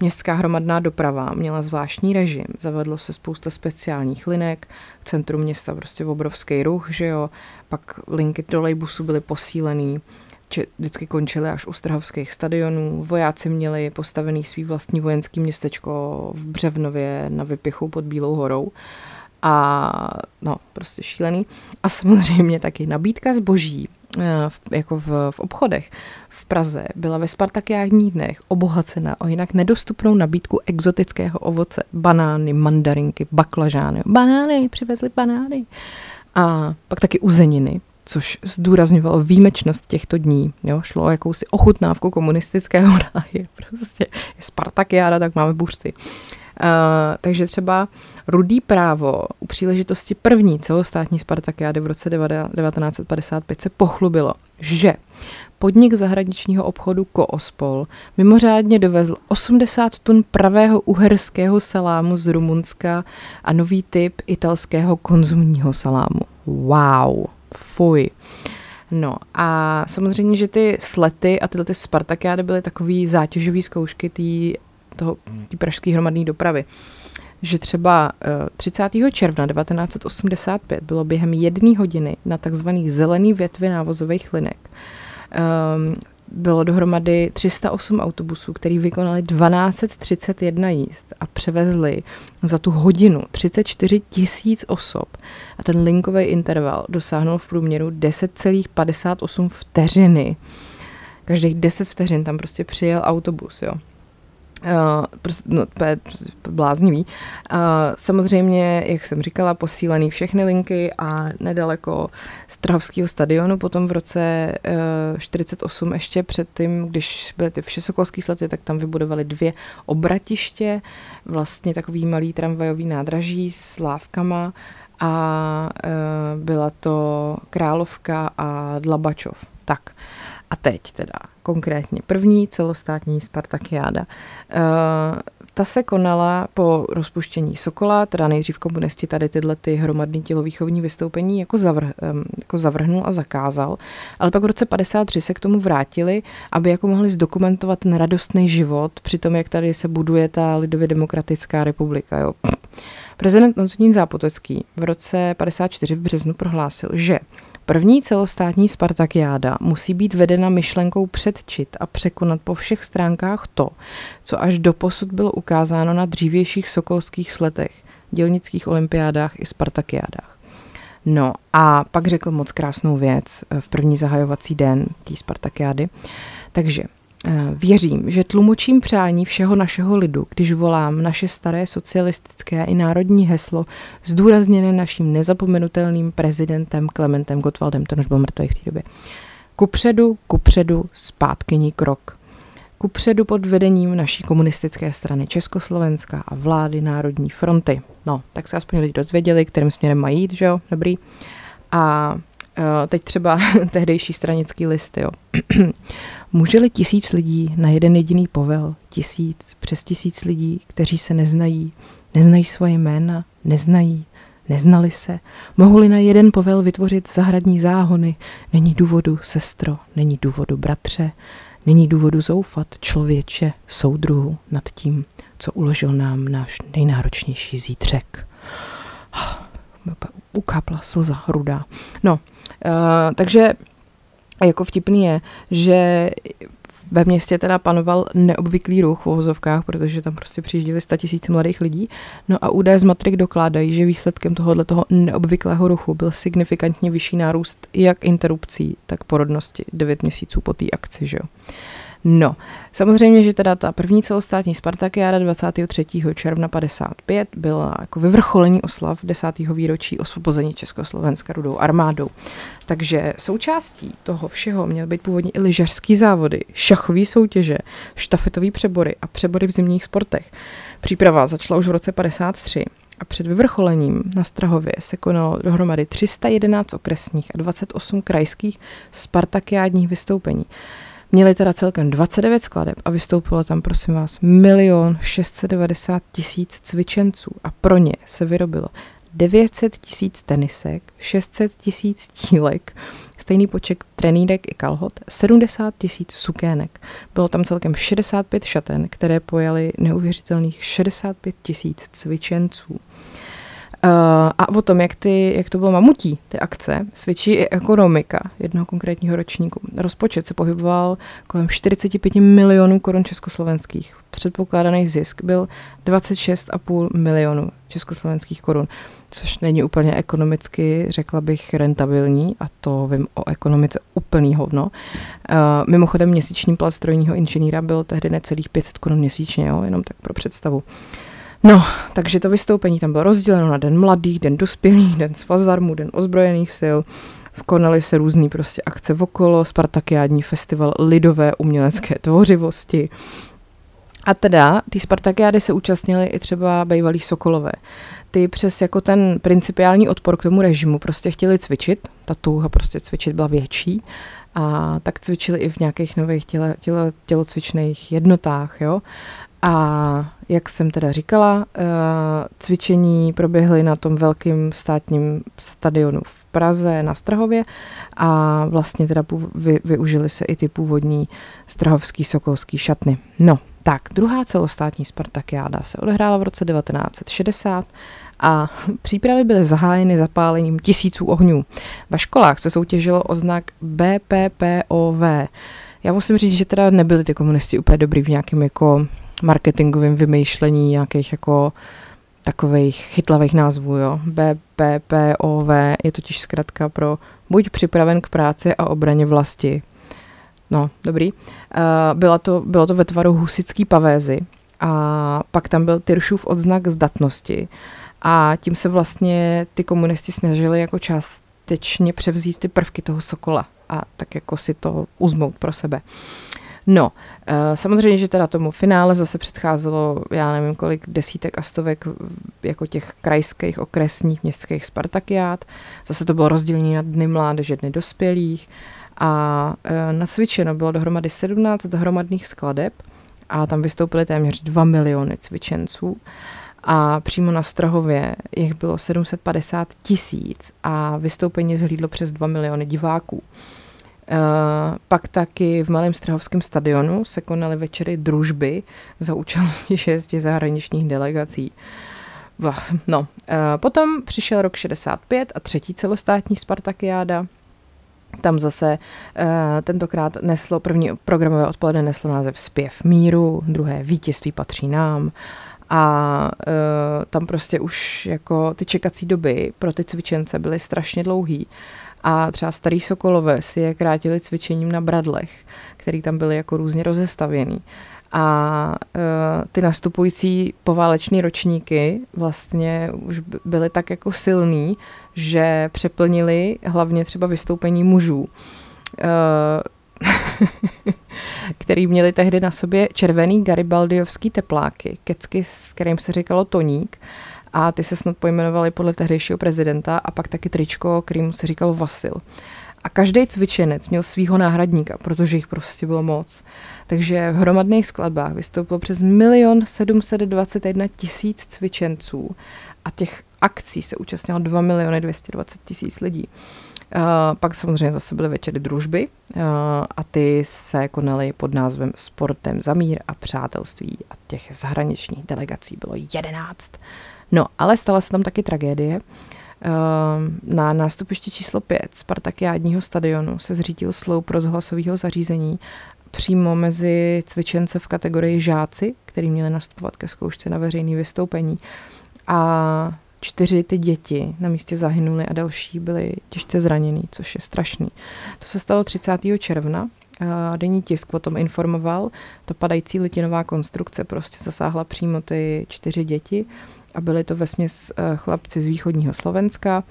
Městská hromadná doprava měla zvláštní režim, zavedlo se spousta speciálních linek, v centru města prostě obrovský ruch, že jo, pak linky trolejbusu byly posílený, či vždycky končily až u strahovských stadionů. Vojáci měli postavený svý vlastní vojenský městečko v Břevnově na Vypichu pod Bílou horou. A no, prostě šílený. A samozřejmě taky nabídka zboží eh, v, jako v, v obchodech v Praze byla ve Spartakiádních dnech obohacena o jinak nedostupnou nabídku exotického ovoce, banány, mandarinky, baklažány. Banány, přivezli banány. A pak taky uzeniny, zdůrazňovalo výjimečnost těchto dní. Jo? Šlo o jakousi ochutnávku komunistického ráje. Prostě je Spartakiáda, tak máme buřty. Uh, takže třeba Rudý právo u příležitosti první celostátní Spartakiády v roce 1955 se pochlubilo, že podnik zahraničního obchodu Koospol mimořádně dovezl 80 tun pravého uherského salámu z Rumunska a nový typ italského konzumního salámu. Wow! Fuj. No a samozřejmě, že ty slety a tyhle ty Spartakiády byly takový zátěžový zkoušky tý, toho, tý pražské hromadné dopravy. Že třeba 30. Eh, června 1985 bylo během jedné hodiny na takzvaných zelený větvi návozových linek um, bylo dohromady 308 autobusů, který vykonali 1231 jízd a převezli za tu hodinu 34 tisíc osob. A ten linkový interval dosáhnul v průměru 10,58 vteřiny. Každých 10 vteřin tam prostě přijel autobus, jo. Uh, prostě, no, to je bláznivý. Uh, samozřejmě, jak jsem říkala, posílený všechny linky a nedaleko Strahovského stadionu potom v roce uh, 48 ještě předtím, když byly ty všesokolské slety, tak tam vybudovali dvě obratiště, vlastně takový malý tramvajový nádraží s lávkama a uh, byla to Královka a Dlabačov. Tak. A teď teda konkrétně první celostátní Spartakiáda. Uh, ta se konala po rozpuštění Sokola, teda nejdřív komunisti tady tyhle ty hromadný tělovýchovní vystoupení jako, zavrh, um, jako zavrhnul a zakázal, ale pak v roce 53 se k tomu vrátili, aby jako mohli zdokumentovat ten radostný život při tom, jak tady se buduje ta lidově demokratická republika. Jo. Prezident Antonín Zápotocký v roce 54 v březnu prohlásil, že První celostátní Spartakiáda musí být vedena myšlenkou předčit a překonat po všech stránkách to, co až do posud bylo ukázáno na dřívějších sokolských sletech, dělnických olympiádách i Spartakiádách. No a pak řekl moc krásnou věc v první zahajovací den té Spartakiády. Takže věřím, že tlumočím přání všeho našeho lidu, když volám naše staré socialistické i národní heslo zdůrazněné naším nezapomenutelným prezidentem Klementem Gottwaldem, ten už byl mrtvý v té době. Kupředu, kupředu, zpátkyní krok. Kupředu pod vedením naší komunistické strany Československa a vlády Národní fronty. No, tak se aspoň lidi dozvěděli, kterým směrem mají jít, že jo, dobrý. A teď třeba tehdejší stranický list, jo. Může-li tisíc lidí na jeden jediný povel, tisíc, přes tisíc lidí, kteří se neznají, neznají svoje jména, neznají, neznali se, mohli na jeden povel vytvořit zahradní záhony, není důvodu, sestro, není důvodu, bratře, není důvodu zoufat, člověče, soudruhu nad tím, co uložil nám náš nejnáročnější zítřek. Ukápla slza rudá. No, takže jako vtipný je, že ve městě teda panoval neobvyklý ruch v vozovkách, protože tam prostě přijížděli tisíc mladých lidí. No a údaje z matrik dokládají, že výsledkem tohohle toho neobvyklého ruchu byl signifikantně vyšší nárůst jak interrupcí, tak porodnosti 9 měsíců po té akci. Že jo. No, samozřejmě, že teda ta první celostátní Spartakiáda 23. června 55 byla jako vyvrcholení oslav 10. výročí osvobození Československa rudou armádou. Takže součástí toho všeho měly být původně i lyžařský závody, šachové soutěže, štafetové přebory a přebory v zimních sportech. Příprava začala už v roce 53 a před vyvrcholením na Strahově se konalo dohromady 311 okresních a 28 krajských spartakiádních vystoupení. Měli teda celkem 29 skladeb a vystoupilo tam, prosím vás, milion 690 tisíc cvičenců a pro ně se vyrobilo 900 tisíc tenisek, 600 tisíc tílek, stejný počet trenýdek i kalhot, 70 tisíc sukének. Bylo tam celkem 65 šaten, které pojali neuvěřitelných 65 tisíc cvičenců. Uh, a o tom, jak, ty, jak to bylo mamutí, ty akce, svědčí i ekonomika jednoho konkrétního ročníku. Rozpočet se pohyboval kolem 45 milionů korun československých. Předpokládaný zisk byl 26,5 milionů československých korun, což není úplně ekonomicky, řekla bych, rentabilní a to vím o ekonomice úplný hovno. Uh, mimochodem měsíční plat strojního inženýra byl tehdy necelých 500 korun měsíčně, jo, jenom tak pro představu. Uh, No, takže to vystoupení tam bylo rozděleno na den mladých, den dospělých, den svazarmu, den ozbrojených sil. Konaly se různé prostě akce okolo, Spartakiádní festival lidové umělecké tvořivosti. A teda, ty Spartakiády se účastnili i třeba bývalí Sokolové. Ty přes jako ten principiální odpor k tomu režimu prostě chtěli cvičit, ta touha prostě cvičit byla větší a tak cvičili i v nějakých nových těle, těle, tělocvičných jednotách, jo. A jak jsem teda říkala, eh, cvičení proběhly na tom velkém státním stadionu v Praze na Strahově a vlastně teda vy, využili se i ty původní strahovský sokolský šatny. No, tak, druhá celostátní Spartakiáda se odehrála v roce 1960 a přípravy byly zahájeny zapálením tisíců ohňů. Ve školách se soutěžilo o znak BPPOV. Já musím říct, že teda nebyli ty komunisti úplně dobrý v nějakém jako marketingovém vymýšlení nějakých jako takových chytlavých názvů, jo. BPPOV je totiž zkrátka pro buď připraven k práci a obraně vlasti. No, dobrý. Uh, byla to, bylo to ve tvaru husický pavézy a pak tam byl Tyršův odznak zdatnosti a tím se vlastně ty komunisti snažili jako částečně převzít ty prvky toho sokola a tak jako si to uzmout pro sebe. No, Eh, samozřejmě, že teda tomu finále zase předcházelo, já nevím kolik desítek a stovek jako těch krajských, okresních, městských Spartakiát. Zase to bylo rozdělení na dny mládeže, dny dospělých. A e, nacvičeno bylo dohromady 17 dohromadných skladeb a tam vystoupily téměř 2 miliony cvičenců. A přímo na Strahově jich bylo 750 tisíc a vystoupení zhlídlo přes 2 miliony diváků. Uh, pak taky v Malém Strahovském stadionu se konaly večery družby za účastí šesti zahraničních delegací. No, uh, potom přišel rok 65 a třetí celostátní Spartakiáda. Tam zase uh, tentokrát neslo, první programové odpoledne neslo název Zpěv míru, druhé Vítězství patří nám a uh, tam prostě už jako ty čekací doby pro ty cvičence byly strašně dlouhý a třeba starý Sokolové si je krátili cvičením na bradlech, který tam byly jako různě rozestavěný. A uh, ty nastupující pováleční ročníky vlastně už byly tak jako silný, že přeplnili hlavně třeba vystoupení mužů. Uh, který měli tehdy na sobě červený garibaldiovský tepláky, kecky, s kterým se říkalo toník a ty se snad pojmenovali podle tehdejšího prezidenta a pak taky tričko, kterýmu se říkal Vasil. A každý cvičenec měl svého náhradníka, protože jich prostě bylo moc. Takže v hromadných skladbách vystoupilo přes milion 721 tisíc cvičenců a těch akcí se účastnilo 2 miliony 220 tisíc lidí. Uh, pak samozřejmě zase byly večery družby uh, a ty se konaly pod názvem Sportem za mír a přátelství a těch zahraničních delegací bylo 11. No, ale stala se tam taky tragédie. Uh, na nástupišti číslo 5 Spartakiádního stadionu se zřítil sloup rozhlasového zařízení přímo mezi cvičence v kategorii žáci, který měli nastupovat ke zkoušce na veřejné vystoupení. A čtyři ty děti na místě zahynuly a další byly těžce zraněný, což je strašný. To se stalo 30. června. Denní tisk potom informoval, ta padající litinová konstrukce prostě zasáhla přímo ty čtyři děti a byly to vesměs eh, chlapci z východního Slovenska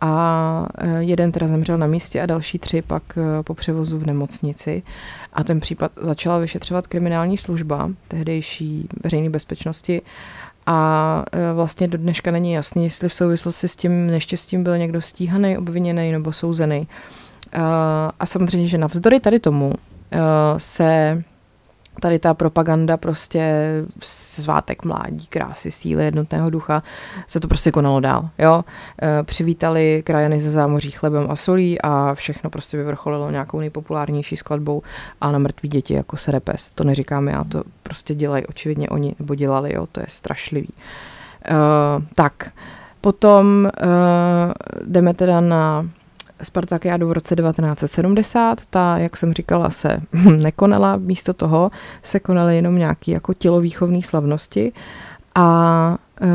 a eh, jeden teda zemřel na místě a další tři pak eh, po převozu v nemocnici. A ten případ začala vyšetřovat kriminální služba tehdejší veřejné bezpečnosti a vlastně do dneška není jasný, jestli v souvislosti s tím neštěstím byl někdo stíhaný, obviněný nebo souzený. A samozřejmě, že navzdory tady tomu se tady ta propaganda prostě svátek mládí, krásy, síly, jednotného ducha, se to prostě konalo dál, jo. E, přivítali krajany ze zámoří chlebem a solí a všechno prostě vyvrcholilo nějakou nejpopulárnější skladbou a na mrtvý děti jako Serepes. To neříkám já, to prostě dělají očividně oni, nebo dělali, jo, to je strašlivý. E, tak, potom e, jdeme teda na Spartakiádu v roce 1970, ta, jak jsem říkala, se nekonala, místo toho se konaly jenom nějaké jako tělovýchovné slavnosti. A e,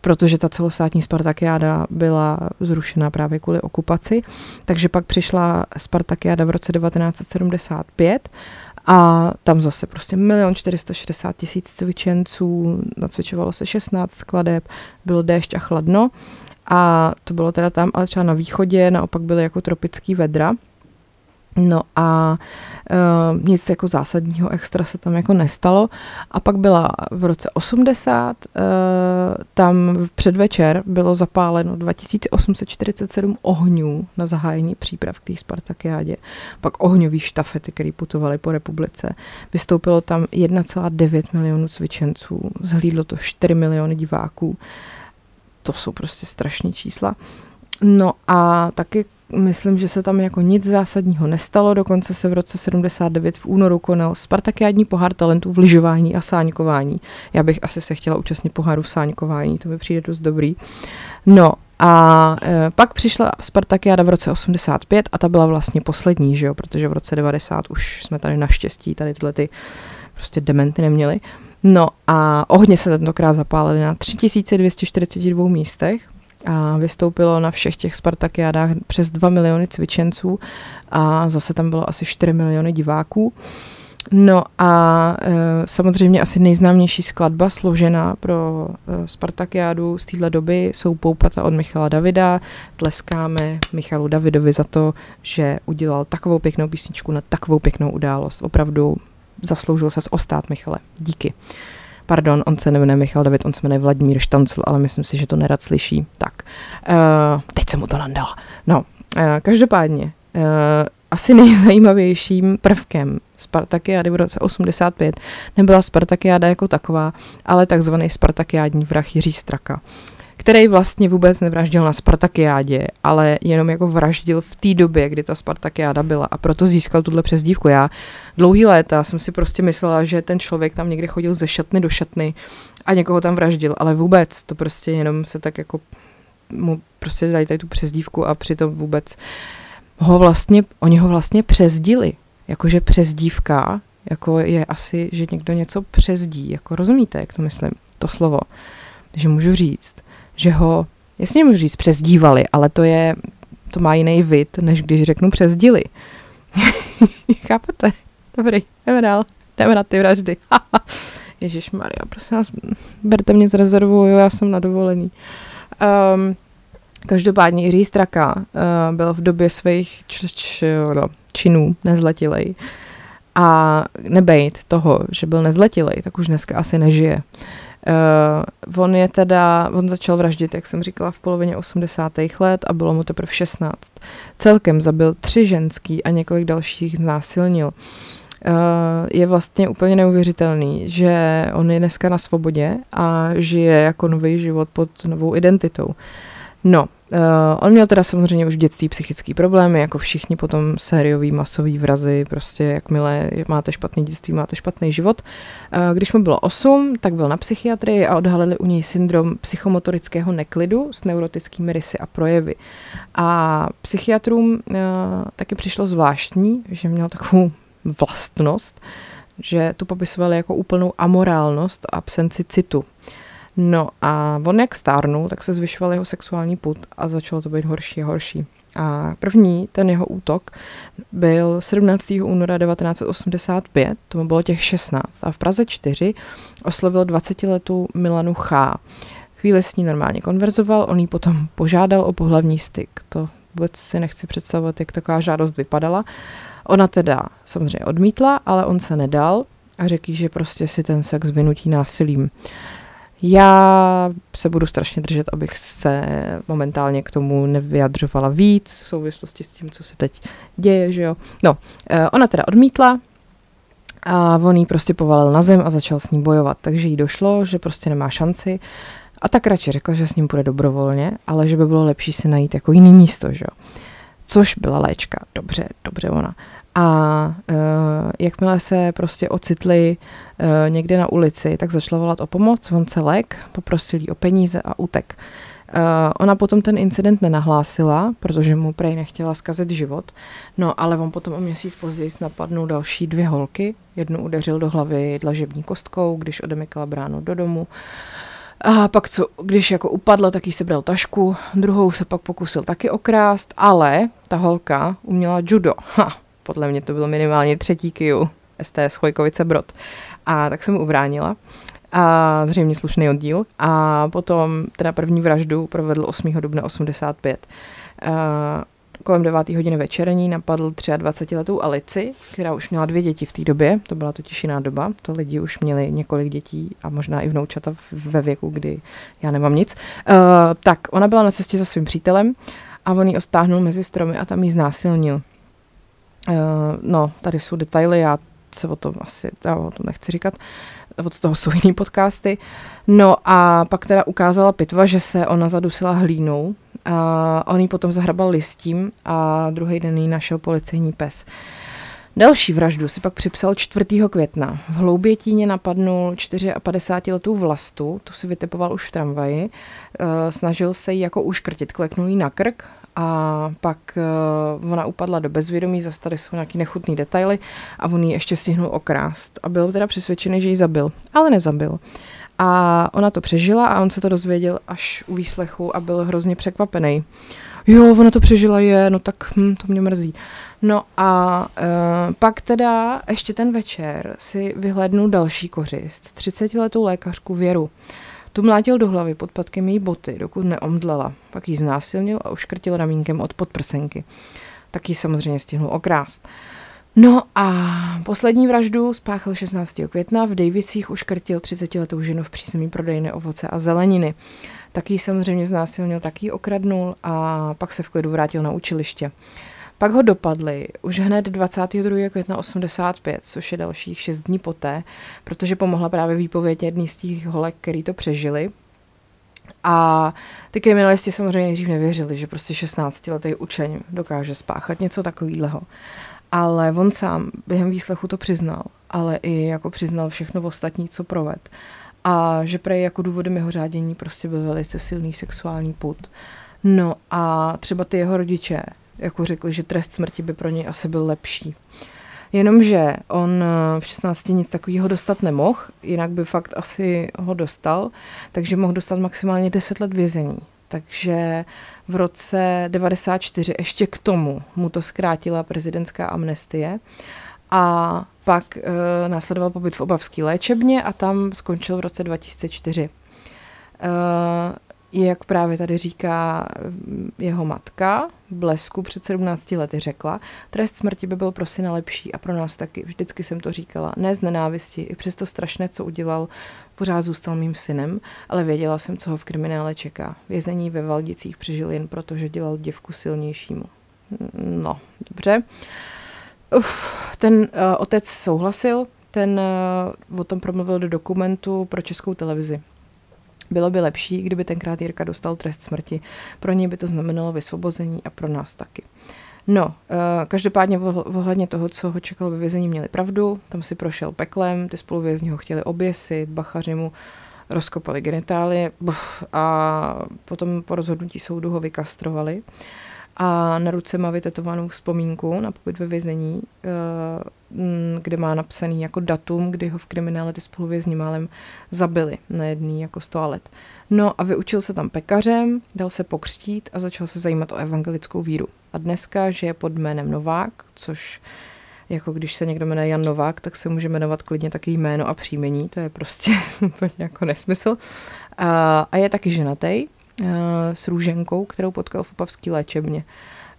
protože ta celostátní Spartakiáda byla zrušena právě kvůli okupaci, takže pak přišla Spartakiáda v roce 1975 a tam zase prostě milion 460 tisíc cvičenců, nacvičovalo se 16 skladeb, byl déšť a chladno a to bylo teda tam, ale třeba na východě naopak byly jako tropický vedra. No a uh, nic jako zásadního extra se tam jako nestalo. A pak byla v roce 80, uh, e, tam v předvečer bylo zapáleno 2847 ohňů na zahájení příprav k té Spartakiádě. Pak ohňový štafety, které putovaly po republice. Vystoupilo tam 1,9 milionů cvičenců, zhlídlo to 4 miliony diváků. Uh, to jsou prostě strašné čísla. No a taky myslím, že se tam jako nic zásadního nestalo, dokonce se v roce 79 v únoru konal Spartakiádní pohár talentů v lyžování a sáňkování. Já bych asi se chtěla účastnit poháru v sáňkování, to mi přijde dost dobrý. No a e, pak přišla Spartakiáda v roce 85 a ta byla vlastně poslední, že jo, protože v roce 90 už jsme tady naštěstí tady tyhle ty prostě dementy neměli. No a ohně se tentokrát zapálily na 3242 místech a vystoupilo na všech těch Spartakiádách přes 2 miliony cvičenců a zase tam bylo asi 4 miliony diváků. No a e, samozřejmě asi nejznámější skladba složená pro e, Spartakiádu z téhle doby jsou Poupata od Michala Davida. Tleskáme Michalu Davidovi za to, že udělal takovou pěknou písničku na takovou pěknou událost. Opravdu zasloužil se ostát, Michale. Díky. Pardon, on se nemenuje Michal David, on se jmenuje Vladimír Štancl, ale myslím si, že to nerad slyší. Tak, uh, teď jsem mu to nandala. No, uh, každopádně, uh, asi nejzajímavějším prvkem Spartakiády v roce 85 nebyla Spartakiáda jako taková, ale takzvaný Spartakiádní vrah Jiří Straka který vlastně vůbec nevraždil na Spartakiádě, ale jenom jako vraždil v té době, kdy ta Spartakiáda byla a proto získal tuhle přezdívku. Já dlouhý léta jsem si prostě myslela, že ten člověk tam někde chodil ze šatny do šatny a někoho tam vraždil, ale vůbec to prostě jenom se tak jako mu prostě dají tady tu přezdívku a přitom vůbec ho vlastně, oni ho vlastně přezdili, jakože přezdívka, jako je asi, že někdo něco přezdí, jako rozumíte, jak to myslím, to slovo, že můžu říct že ho, jasně můžu říct, přezdívali, ale to je, to má jiný vid, než když řeknu přezdili. Chápete? Dobrý, jdeme dál. Jdeme na ty vraždy. Ježíš Maria, prosím vás, berte mě z rezervu, jo, já jsem na dovolený. Um, každopádně Jiří Straka uh, byl v době svých č, č, no, činů nezletilej. A nebejt toho, že byl nezletilej, tak už dneska asi nežije. Uh, on je teda, on začal vraždit, jak jsem říkala, v polovině 80. let a bylo mu teprve 16. Celkem zabil tři ženský a několik dalších znásilnil. Uh, je vlastně úplně neuvěřitelný, že on je dneska na svobodě a žije jako nový život pod novou identitou. No, Uh, on měl teda samozřejmě už v dětství psychické problémy, jako všichni potom sériový masový vrazy, prostě jakmile máte špatný dětství, máte špatný život. Uh, když mu bylo 8, tak byl na psychiatrii a odhalili u něj syndrom psychomotorického neklidu s neurotickými rysy a projevy. A psychiatrům uh, taky přišlo zvláštní, že měl takovou vlastnost, že tu popisovali jako úplnou amorálnost a absenci citu. Uh, No a on jak stárnul, tak se zvyšoval jeho sexuální put a začalo to být horší a horší. A první, ten jeho útok, byl 17. února 1985, tomu bylo těch 16, a v Praze 4 oslovil 20-letou Milanu Chá. Chvíli s ní normálně konverzoval, on jí potom požádal o pohlavní styk. To vůbec si nechci představovat, jak taková žádost vypadala. Ona teda samozřejmě odmítla, ale on se nedal a řekl, že prostě si ten sex vynutí násilím. Já se budu strašně držet, abych se momentálně k tomu nevyjadřovala víc v souvislosti s tím, co se teď děje, že jo. No, eh, ona teda odmítla a on jí prostě povalil na zem a začal s ní bojovat, takže jí došlo, že prostě nemá šanci a tak radši řekla, že s ním půjde dobrovolně, ale že by bylo lepší si najít jako jiný místo, že jo. Což byla léčka, dobře, dobře ona. A uh, jakmile se prostě ocitli uh, někde na ulici, tak začala volat o pomoc, on se lek, poprosil jí o peníze a utek. Uh, ona potom ten incident nenahlásila, protože mu prej nechtěla zkazit život, no ale on potom o měsíc později napadnul další dvě holky, jednu udeřil do hlavy dlažební kostkou, když odemykala bránu do domu, a pak co, když jako upadla, tak jí sebral tašku, druhou se pak pokusil taky okrást, ale ta holka uměla judo. Ha, podle mě to byl minimálně třetí kiju STS Chojkovice Brod. A tak jsem mu ubránila. A zřejmě slušný oddíl. A potom teda první vraždu provedl 8. dubna 85. A kolem 9. hodiny večerní napadl 23-letou Alici, která už měla dvě děti v té době, to byla totiž jiná doba, to lidi už měli několik dětí a možná i vnoučata ve věku, kdy já nemám nic. Uh, tak ona byla na cestě za svým přítelem a on ji odtáhnul mezi stromy a tam ji znásilnil. Uh, no, tady jsou detaily, já se o tom asi, já o tom nechci říkat, od toho jsou jiný podcasty. No a pak teda ukázala pitva, že se ona zadusila hlínou a on jí potom zahrabal listím a druhý den jí našel policejní pes. Další vraždu si pak připsal 4. května. V Hloubětíně napadnul 54-letou vlastu, tu si vytipoval už v tramvaji. E, snažil se jí jako uškrtit, kleknul jí na krk, a pak uh, ona upadla do bezvědomí, zase tady jsou nějaký nechutný detaily a on ji ještě stihnul okrást a byl teda přesvědčený, že ji zabil, ale nezabil. A ona to přežila a on se to dozvěděl až u výslechu a byl hrozně překvapený. Jo, ona to přežila, je, no tak hm, to mě mrzí. No a uh, pak teda ještě ten večer si vyhlednul další kořist, 30-letou lékařku Věru. Tu mlátil do hlavy pod patkem její boty, dokud neomdlela. Pak ji znásilnil a uškrtil ramínkem od podprsenky. Tak ji samozřejmě stihnul okrást. No a poslední vraždu spáchal 16. května. V Davicích uškrtil 30-letou ženu v přízemí prodejny ovoce a zeleniny. Taky samozřejmě znásilnil, taky okradnul a pak se v klidu vrátil na učiliště. Pak ho dopadli už hned 22. května 85, což je dalších 6 dní poté, protože pomohla právě výpověď jedný z těch holek, který to přežili. A ty kriminalisti samozřejmě nejdřív nevěřili, že prostě 16-letý učeň dokáže spáchat něco takového. Ale on sám během výslechu to přiznal, ale i jako přiznal všechno ostatní, co proved. A že prej jako důvodem jeho řádění prostě byl velice silný sexuální put. No a třeba ty jeho rodiče jako řekli, že trest smrti by pro něj asi byl lepší. Jenomže on eh, v 16 nic takového dostat nemohl, jinak by fakt asi ho dostal, takže mohl dostat maximálně 10 let vězení. Takže v roce 94 ještě k tomu mu to zkrátila prezidentská amnestie a pak e, následoval pobyt v obavské léčebně a tam skončil v roce 2004. E, jak právě tady říká mm, jeho matka, Blesku před 17 lety řekla, trest smrti by byl pro syna lepší a pro nás taky. Vždycky jsem to říkala, ne z nenávisti, i přesto strašné, co udělal, pořád zůstal mým synem, ale věděla jsem, co ho v kriminále čeká. Vězení ve Valdicích přežil jen proto, že dělal děvku silnějšímu. No, dobře. Uf, ten uh, otec souhlasil, ten uh, o tom promluvil do dokumentu pro českou televizi. Bylo by lepší, kdyby tenkrát Jirka dostal trest smrti. Pro něj by to znamenalo vysvobození a pro nás taky. No, uh, každopádně ohledně toho, co ho čekalo ve vězení, měli pravdu. Tam si prošel peklem, ty spoluvězni ho chtěli oběsit, bachaři mu rozkopali genitálie a potom po rozhodnutí soudu ho vykastrovali. A na ruce má vytetovanou vzpomínku na pobyt ve vězení, uh, Mm, kde má napsaný jako datum, kdy ho v kriminále ty spoluvězni málem zabili na jedný jako z toalet. No a vyučil se tam pekařem, dal se pokřtít a začal se zajímat o evangelickou víru. A dneska žije pod jménem Novák, což jako když se někdo jmenuje Jan Novák, tak se může jmenovat klidně taky jméno a příjmení, to je prostě jako nesmysl. A, a je taky ženatý s růženkou, kterou potkal v Opavský léčebně.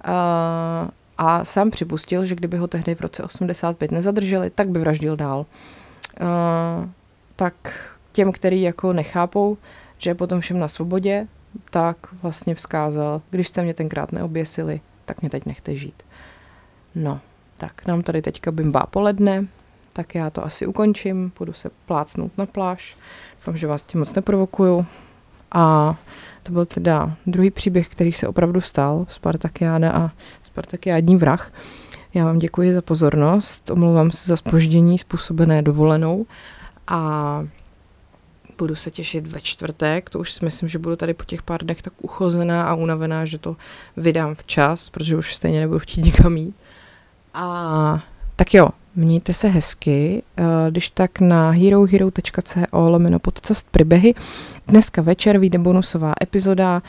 A, a sám připustil, že kdyby ho tehdy v roce 85 nezadrželi, tak by vraždil dál. Uh, tak těm, který jako nechápou, že je potom všem na svobodě, tak vlastně vzkázal, když jste mě tenkrát neoběsili, tak mě teď nechte žít. No, tak nám tady teďka bimbá poledne, tak já to asi ukončím, půjdu se plácnout na pláž. Doufám, že vás tím moc neprovokuju. A to byl teda druhý příběh, který se opravdu stal, Spartakiáda a Spartakiádní vrah. Já vám děkuji za pozornost, omlouvám se za spoždění způsobené dovolenou a budu se těšit ve čtvrtek, to už si myslím, že budu tady po těch pár dnech tak uchozená a unavená, že to vydám včas, protože už stejně nebudu chtít nikam jít. A tak jo, mějte se hezky, eh, když tak na herohero.co lomeno podcast příběhy. Dneska večer vyjde bonusová epizoda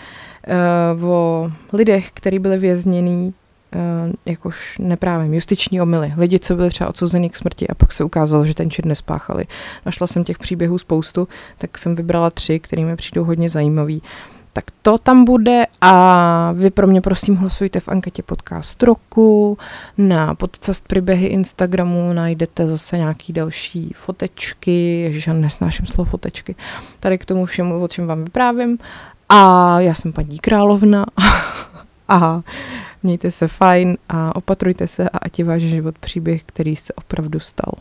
uh, o lidech, kteří byli vězněni uh, jakož neprávem, justiční omily. Lidi, co byli třeba odsouzený k smrti a pak se ukázalo, že ten čin nespáchali. Našla jsem těch příběhů spoustu, tak jsem vybrala tři, které mi přijdou hodně zajímavý. Tak to tam bude a vy pro mě prosím hlasujte v anketě podcast roku, na podcast příběhy Instagramu najdete zase nějaký další fotečky, ježiš, nesnáším slovo fotečky, tady k tomu všemu, o čem vám vyprávím. A já jsem paní královna. A mějte se fajn a opatrujte se a ať je váš život příběh, který se opravdu stal.